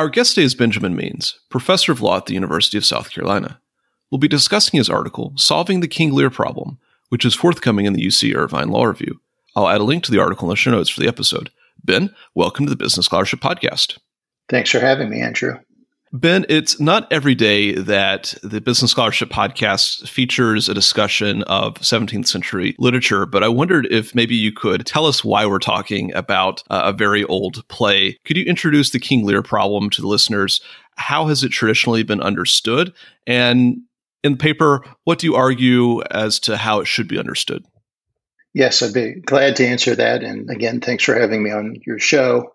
Our guest today is Benjamin Means, professor of law at the University of South Carolina. We'll be discussing his article, Solving the King Lear Problem, which is forthcoming in the UC Irvine Law Review. I'll add a link to the article in the show notes for the episode. Ben, welcome to the Business Scholarship Podcast. Thanks for having me, Andrew. Ben, it's not every day that the Business Scholarship podcast features a discussion of 17th century literature, but I wondered if maybe you could tell us why we're talking about uh, a very old play. Could you introduce the King Lear problem to the listeners? How has it traditionally been understood? And in the paper, what do you argue as to how it should be understood? Yes, I'd be glad to answer that. And again, thanks for having me on your show.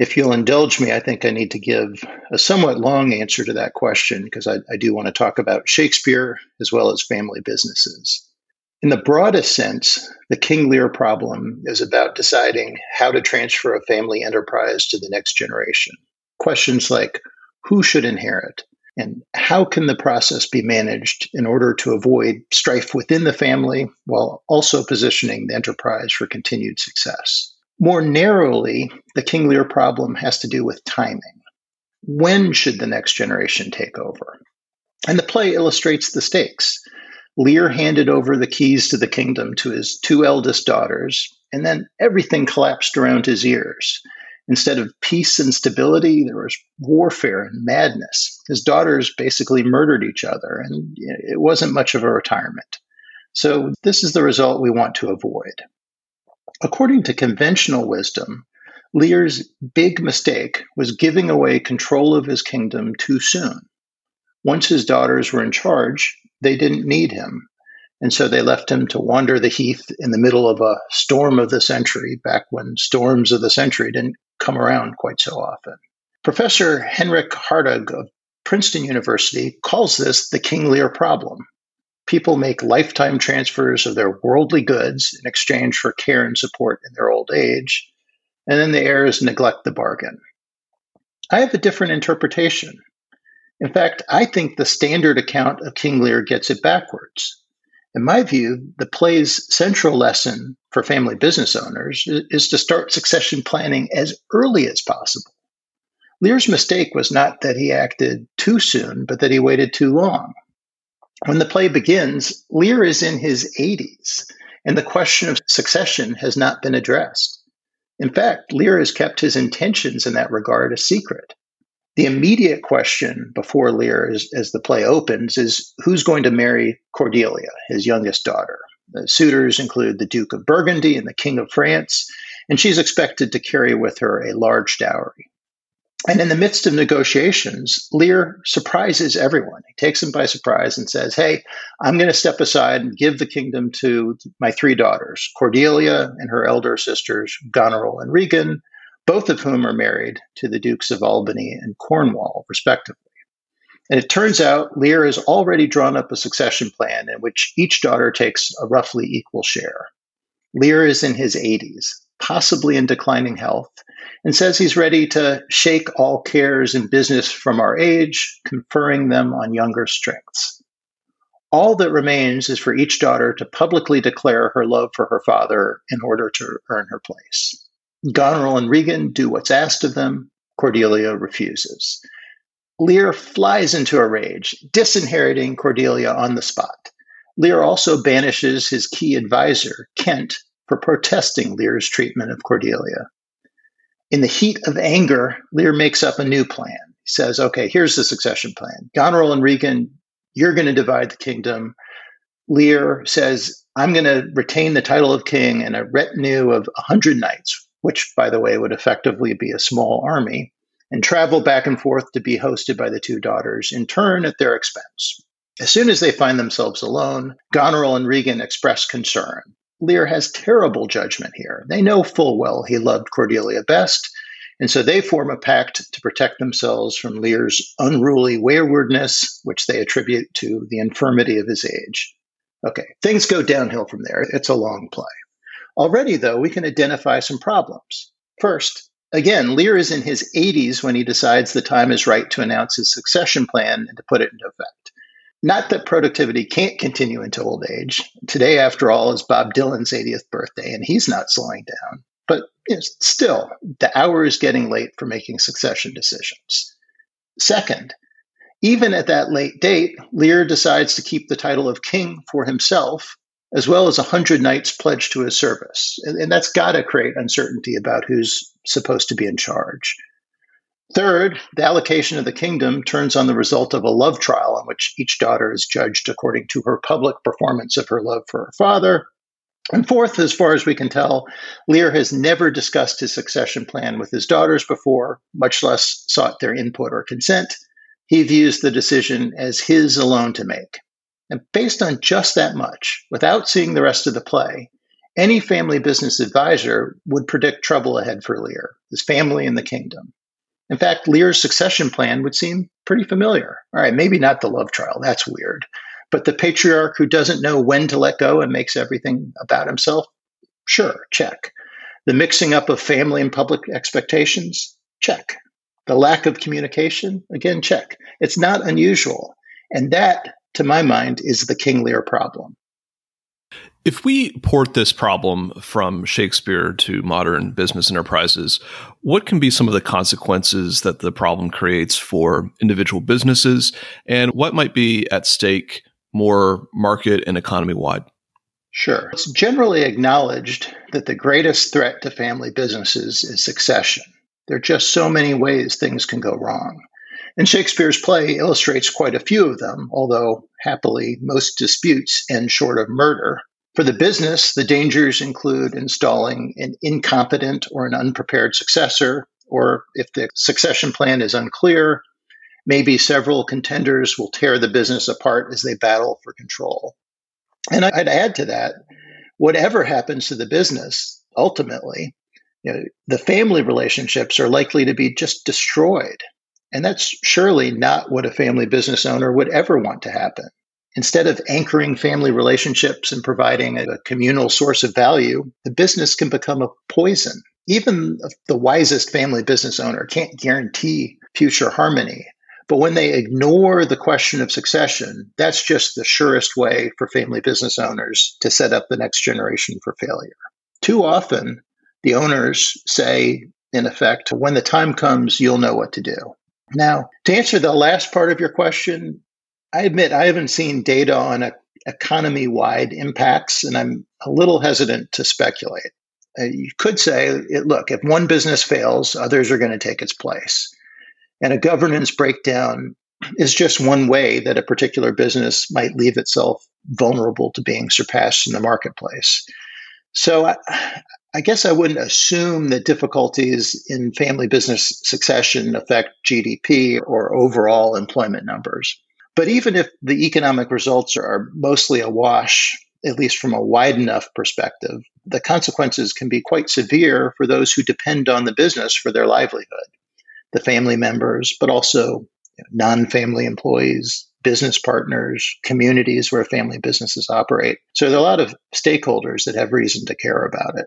If you'll indulge me, I think I need to give a somewhat long answer to that question because I, I do want to talk about Shakespeare as well as family businesses. In the broadest sense, the King Lear problem is about deciding how to transfer a family enterprise to the next generation. Questions like who should inherit and how can the process be managed in order to avoid strife within the family while also positioning the enterprise for continued success. More narrowly, the King Lear problem has to do with timing. When should the next generation take over? And the play illustrates the stakes. Lear handed over the keys to the kingdom to his two eldest daughters, and then everything collapsed around his ears. Instead of peace and stability, there was warfare and madness. His daughters basically murdered each other, and it wasn't much of a retirement. So, this is the result we want to avoid. According to conventional wisdom, Lear's big mistake was giving away control of his kingdom too soon. Once his daughters were in charge, they didn't need him, and so they left him to wander the heath in the middle of a storm of the century, back when storms of the century didn't come around quite so often. Professor Hendrik Hartog of Princeton University calls this the King Lear problem people make lifetime transfers of their worldly goods in exchange for care and support in their old age, and then the heirs neglect the bargain. I have a different interpretation. In fact, I think the standard account of King Lear gets it backwards. In my view, the play's central lesson for family business owners is to start succession planning as early as possible. Lear's mistake was not that he acted too soon, but that he waited too long. When the play begins, Lear is in his 80s, and the question of succession has not been addressed. In fact, Lear has kept his intentions in that regard a secret. The immediate question before Lear, as, as the play opens, is who's going to marry Cordelia, his youngest daughter? The suitors include the Duke of Burgundy and the King of France, and she's expected to carry with her a large dowry. And in the midst of negotiations, Lear surprises everyone. He takes them by surprise and says, Hey, I'm going to step aside and give the kingdom to my three daughters, Cordelia and her elder sisters, Goneril and Regan, both of whom are married to the Dukes of Albany and Cornwall, respectively. And it turns out Lear has already drawn up a succession plan in which each daughter takes a roughly equal share. Lear is in his 80s, possibly in declining health, and says he's ready to shake all cares and business from our age, conferring them on younger strengths. All that remains is for each daughter to publicly declare her love for her father in order to earn her place. Goneril and Regan do what's asked of them. Cordelia refuses. Lear flies into a rage, disinheriting Cordelia on the spot. Lear also banishes his key advisor, Kent, for protesting Lear's treatment of Cordelia. In the heat of anger, Lear makes up a new plan. He says, okay, here's the succession plan. Goneril and Regan, you're going to divide the kingdom. Lear says, I'm going to retain the title of king and a retinue of 100 knights, which, by the way, would effectively be a small army, and travel back and forth to be hosted by the two daughters, in turn at their expense. As soon as they find themselves alone, Goneril and Regan express concern. Lear has terrible judgment here. They know full well he loved Cordelia best, And so they form a pact to protect themselves from Lear's unruly waywardness, which they attribute to the infirmity of his age. Okay, things go downhill from there. It's a long play. Already, though, we can identify some problems. First, again, Lear is in his 80s when he decides the time is right to announce his succession plan and to put it into effect. Not that productivity can't continue into old age. Today, after all, is Bob Dylan's 80th birthday, and he's not slowing down. But you know, still, the hour is getting late for making succession decisions. Second, even at that late date, Lear decides to keep the title of king for himself, as well as a hundred knights pledged to his service. And, and that's got to create uncertainty about who's supposed to be in charge. Third, the allocation of the kingdom turns on the result of a love trial in which each daughter is judged according to her public performance of her love for her father and fourth, as far as we can tell, Lear has never discussed his succession plan with his daughters before, much less sought their input or consent. He views the decision as his alone to make. And based on just that much, without seeing the rest of the play, any family business advisor would predict trouble ahead for Lear, his family, and the kingdom. In fact, Lear's succession plan would seem pretty familiar. All right, maybe not the love trial, that's weird. But the patriarch who doesn't know when to let go and makes everything about himself, sure, check. The mixing up of family and public expectations, check. The lack of communication, again, check. It's not unusual. And that, to my mind, is the King Lear problem. If we port this problem from Shakespeare to modern business enterprises, what can be some of the consequences that the problem creates for individual businesses? And what might be at stake more market and economy wide? Sure. It's generally acknowledged that the greatest threat to family businesses is succession. There are just so many ways things can go wrong. And Shakespeare's play illustrates quite a few of them, although happily, most disputes end short of murder. For the business, the dangers include installing an incompetent or an unprepared successor, or if the succession plan is unclear, maybe several contenders will tear the business apart as they battle for control. And I'd add to that, whatever happens to the business, ultimately, you know, the family relationships are likely to be just destroyed. And that's surely not what a family business owner would ever want to happen. Instead of anchoring family relationships and providing a communal source of value, the business can become a poison. Even the wisest family business owner can't guarantee future harmony. But when they ignore the question of succession, that's just the surest way for family business owners to set up the next generation for failure. Too often, the owners say, in effect, when the time comes, you'll know what to do. Now, to answer the last part of your question, I admit I haven't seen data on economy wide impacts, and I'm a little hesitant to speculate. Uh, you could say, look, if one business fails, others are going to take its place. And a governance breakdown is just one way that a particular business might leave itself vulnerable to being surpassed in the marketplace. So I, guess I wouldn't assume that difficulties in family business succession affect GDP or overall employment numbers. But even if the economic results are mostly a wash, at least from a wide enough perspective, the consequences can be quite severe for those who depend on the business for their livelihood the family members, but also non family employees, business partners, communities where family businesses operate. So there are a lot of stakeholders that have reason to care about it.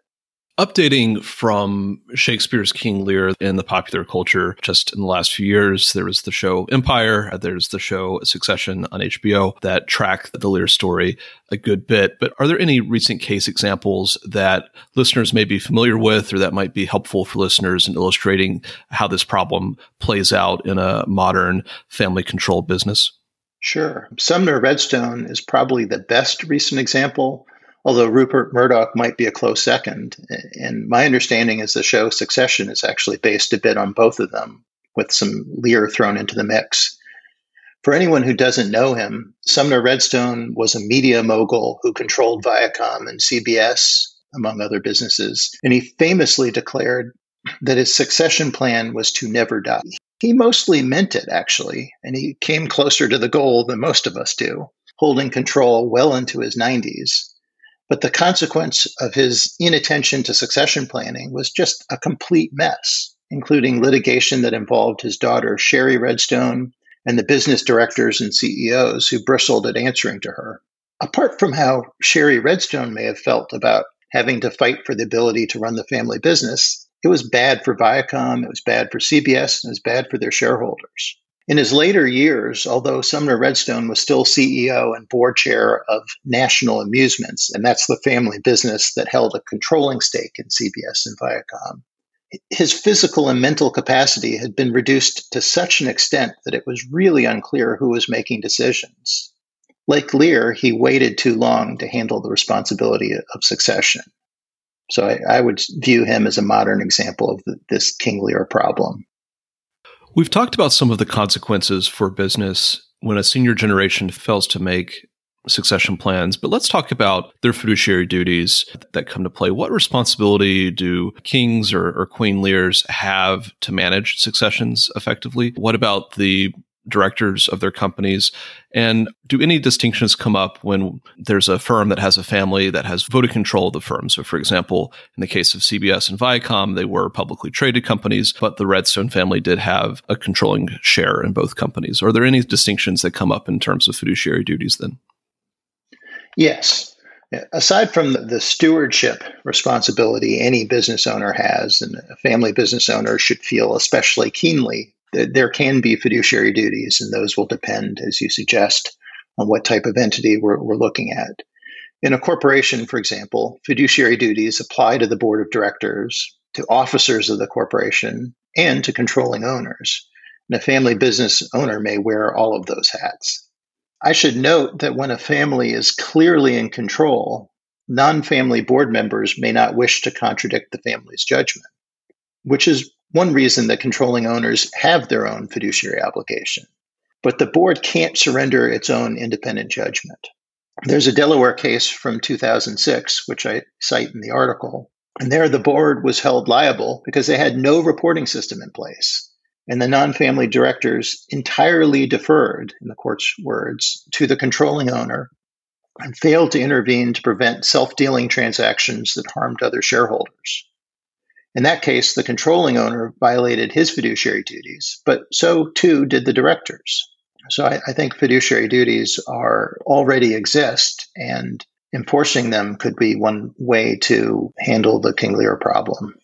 Updating from Shakespeare's King Lear in the popular culture just in the last few years, there was the show Empire, there's the show Succession on HBO that track the Lear story a good bit. But are there any recent case examples that listeners may be familiar with or that might be helpful for listeners in illustrating how this problem plays out in a modern family controlled business? Sure. Sumner Redstone is probably the best recent example although Rupert Murdoch might be a close second. And my understanding is the show Succession is actually based a bit on both of them, with some Lear thrown into the mix. For anyone who doesn't know him, Sumner Redstone was a media mogul who controlled Viacom and CBS, among other businesses. And he famously declared that his succession plan was to never die. He mostly meant it, actually, and he came closer to the goal than most of us do, holding control well into his 90s. But the consequence of his inattention to succession planning was just a complete mess. including litigation that involved his daughter, Shari Redstone, and the business directors and CEOs who bristled at answering to her. Apart from how Shari Redstone may have felt about having to fight for the ability to run the family business, it was bad for Viacom, it was bad for CBS, and it was bad for their shareholders. In his later years, although Sumner Redstone was still CEO and board chair of National Amusements, and that's the family business that held a controlling stake in CBS and Viacom, his physical and mental capacity had been reduced to such an extent that it was really unclear who was making decisions. Like Lear, he waited too long to handle the responsibility of succession. So I, I would view him as a modern example of the, this King Lear problem. We've talked about some of the consequences for business when a senior generation fails to make succession plans, but let's talk about their fiduciary duties that come to play. What responsibility do kings or, or queen Lears have to manage successions effectively? What about the directors of their companies? And do any distinctions come up when there's a firm that has a family that has voted control of the firm? So, for example, in the case of CBS and Viacom, they were publicly traded companies, but the Redstone family did have a controlling share in both companies. Are there any distinctions that come up in terms of fiduciary duties then? Yes. Aside from the stewardship responsibility any business owner has, and a family business owner should feel especially keenly there can be fiduciary duties, and those will depend, as you suggest, on what type of entity we're, we're looking at. In a corporation, for example, fiduciary duties apply to the board of directors, to officers of the corporation, and to controlling owners. And a family business owner may wear all of those hats. I should note that when a family is clearly in control, non family board members may not wish to contradict the family's judgment, which is one reason that controlling owners have their own fiduciary obligation. But the board can't surrender its own independent judgment. There's a Delaware case from 2006, which I cite in the article, and there the board was held liable because they had no reporting system in place. And the non family directors entirely deferred, in the court's words, to the controlling owner and failed to intervene to prevent self dealing transactions that harmed other shareholders. In that case, the controlling owner violated his fiduciary duties, but so too did the directors. So I, I, think fiduciary duties are already exist, and enforcing them could be one way to handle the King Lear problem.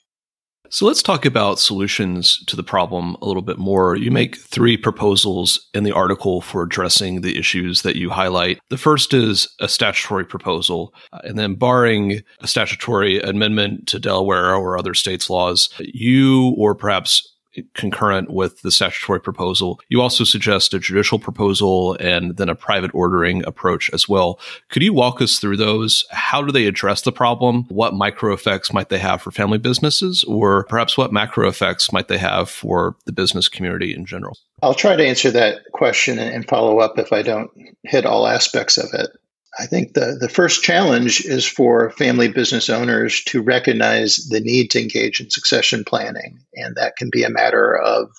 So let's talk about solutions to the problem a little bit more. You make three proposals in the article for addressing the issues that you highlight. The first is a statutory proposal, uh, and then barring a statutory amendment to Delaware or other states' laws, you or perhaps concurrent with the statutory proposal. You also suggest a judicial proposal and then a private ordering approach as well. Could you walk us through those? How do they address the problem? What micro effects might they have for family businesses? Or perhaps what macro effects might they have for the business community in general? I'll try to answer that question and follow up if I don't hit all aspects of it. I think the, the first challenge is for family business owners to recognize the need to engage in succession planning. And that can be a matter of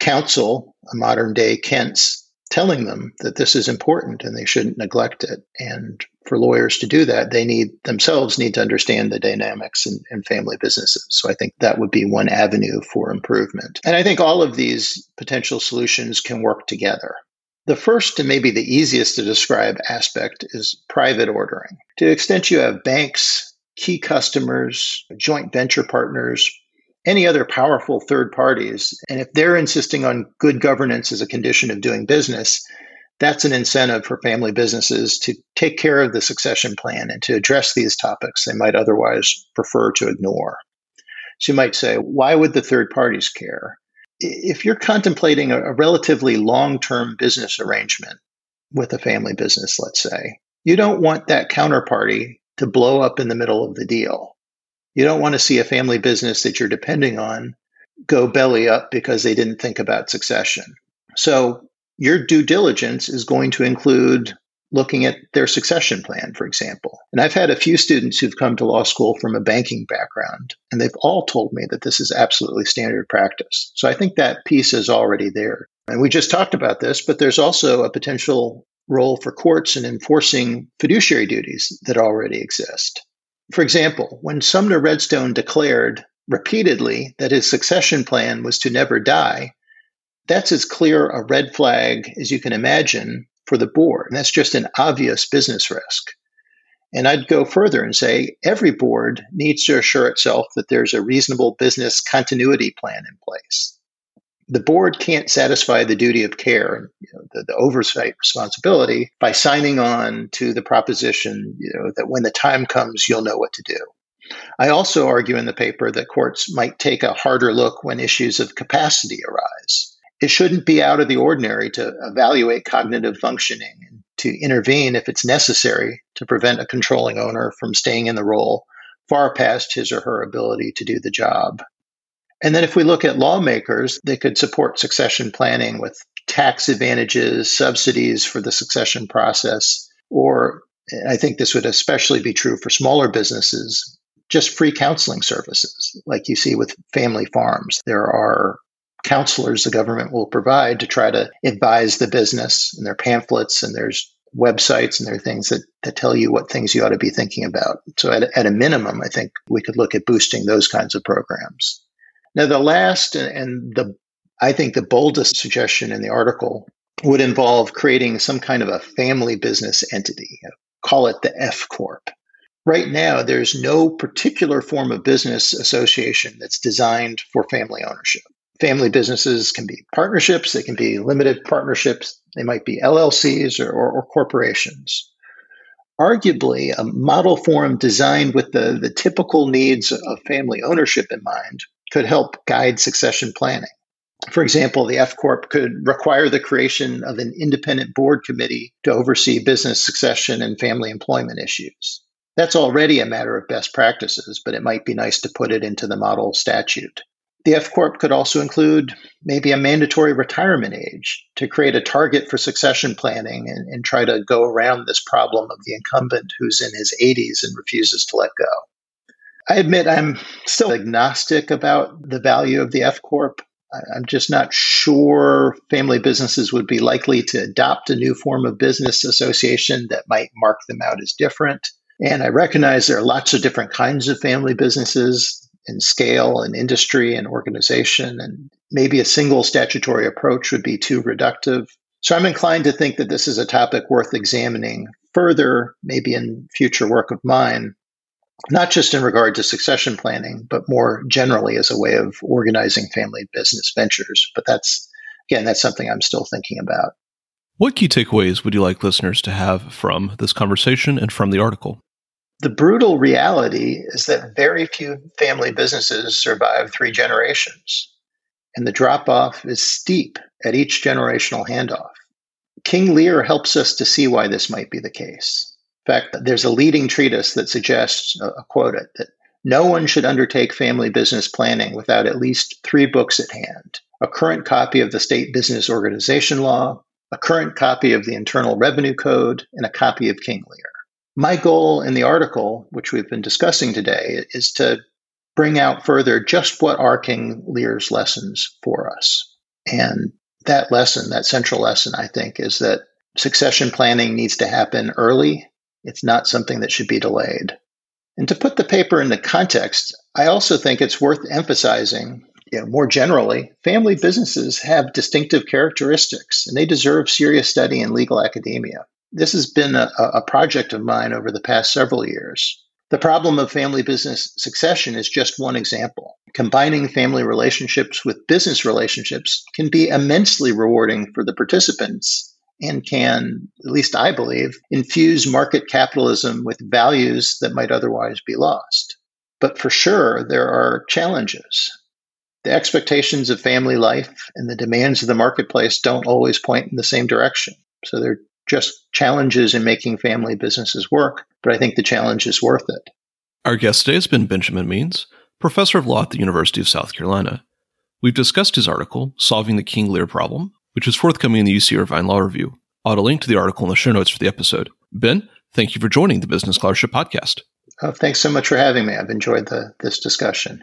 counsel, a modern day Kent's, telling them that this is important and they shouldn't neglect it. And for lawyers to do that, they need themselves need to understand the dynamics in, in family businesses. So I think that would be one avenue for improvement. And I think all of these potential solutions can work together. The first and maybe the easiest to describe aspect is private ordering. To the extent you have banks, key customers, joint venture partners, any other powerful third parties, and if they're insisting on good governance as a condition of doing business, that's an incentive for family businesses to take care of the succession plan and to address these topics they might otherwise prefer to ignore. So you might say, why would the third parties care? If you're contemplating a, a relatively long term business arrangement with a family business, let's say, you don't want that counterparty to blow up in the middle of the deal. You don't want to see a family business that you're depending on go belly up because they didn't think about succession. So, your due diligence is going to include looking at their succession plan, for example. And I've had a few students who've come to law school from a banking background, and they've all told me that this is absolutely standard practice. So I think that piece is already there. And we just talked about this, but there's also a potential role for courts in enforcing fiduciary duties that already exist. For example, when Sumner Redstone declared repeatedly that his succession plan was to never die, that's as clear a red flag as you can imagine for the board. And that's just an obvious business risk. And I'd go further and say every board needs to assure itself that there's a reasonable business continuity plan in place. The board can't satisfy the duty of care, you know, the, the oversight responsibility, by signing on to the proposition you know, that when the time comes, you'll know what to do. I also argue in the paper that courts might take a harder look when issues of capacity arise. It shouldn't be out of the ordinary to evaluate cognitive functioning and to intervene if it's necessary to prevent a controlling owner from staying in the role far past his or her ability to do the job. And then if we look at lawmakers, they could support succession planning with tax advantages, subsidies for the succession process, or I think this would especially be true for smaller businesses, just free counseling services like you see with family farms. There are counselors the government will provide to try to advise the business and their pamphlets and there's websites and there are things that, that tell you what things you ought to be thinking about. So at, at a minimum, I think we could look at boosting those kinds of programs. Now, the last and the I think the boldest suggestion in the article would involve creating some kind of a family business entity. Call it the F Corp. Right now, there's no particular form of business association that's designed for family ownership. Family businesses can be partnerships, they can be limited partnerships, they might be LLCs or, or, or corporations. Arguably, a model form designed with the, the typical needs of family ownership in mind could help guide succession planning. For example, the F Corp could require the creation of an independent board committee to oversee business succession and family employment issues. That's already a matter of best practices, but it might be nice to put it into the model statute. The F Corp could also include maybe a mandatory retirement age to create a target for succession planning and, and, try to go around this problem of the incumbent who's in his 80s and refuses to let go. I admit I'm still agnostic about the value of the F Corp. I'm just not sure family businesses would be likely to adopt a new form of business association that might mark them out as different. And I recognize there are lots of different kinds of family businesses in scale and industry and organization. And maybe a single statutory approach would be too reductive. So I'm inclined to think that this is a topic worth examining further, maybe in future work of mine, not just in regard to succession planning, but more generally as a way of organizing family business ventures. But that's, again, that's something I'm still thinking about. What key takeaways would you like listeners to have from this conversation and from the article? The brutal reality is that very few family businesses survive three generations, and the drop off is steep at each generational handoff. King Lear helps us to see why this might be the case. In fact, there's a leading treatise that suggests, uh, quote it, that no one should undertake family business planning without at least three books at hand a current copy of the State Business Organization Law, a current copy of the Internal Revenue Code, and a copy of King Lear. My goal in the article, which we've been discussing today, is to bring out further just what are King Lear's lessons for us. And that lesson, that central lesson, I think, is that succession planning needs to happen early. It's not something that should be delayed. And to put the paper into context, I also think it's worth emphasizing you know, more generally, family businesses have distinctive characteristics and they deserve serious study in legal academia. This has been a, a project of mine over the past several years. The problem of family business succession is just one example. Combining family relationships with business relationships can be immensely rewarding for the participants and can, at least I believe, infuse market capitalism with values that might otherwise be lost. But for sure, there are challenges. The expectations of family life and the demands of the marketplace don't always point in the same direction. So there just challenges in making family businesses work, but I think the challenge is worth it. Our guest today has been Benjamin Means, professor of law at the University of South Carolina. We've discussed his article, Solving the King Lear Problem, which is forthcoming in the UC Irvine Law Review. I'll add a link to the article in the show notes for the episode. Ben, thank you for joining the Business Scholarship Podcast. Oh, thanks so much for having me. I've enjoyed the, this discussion.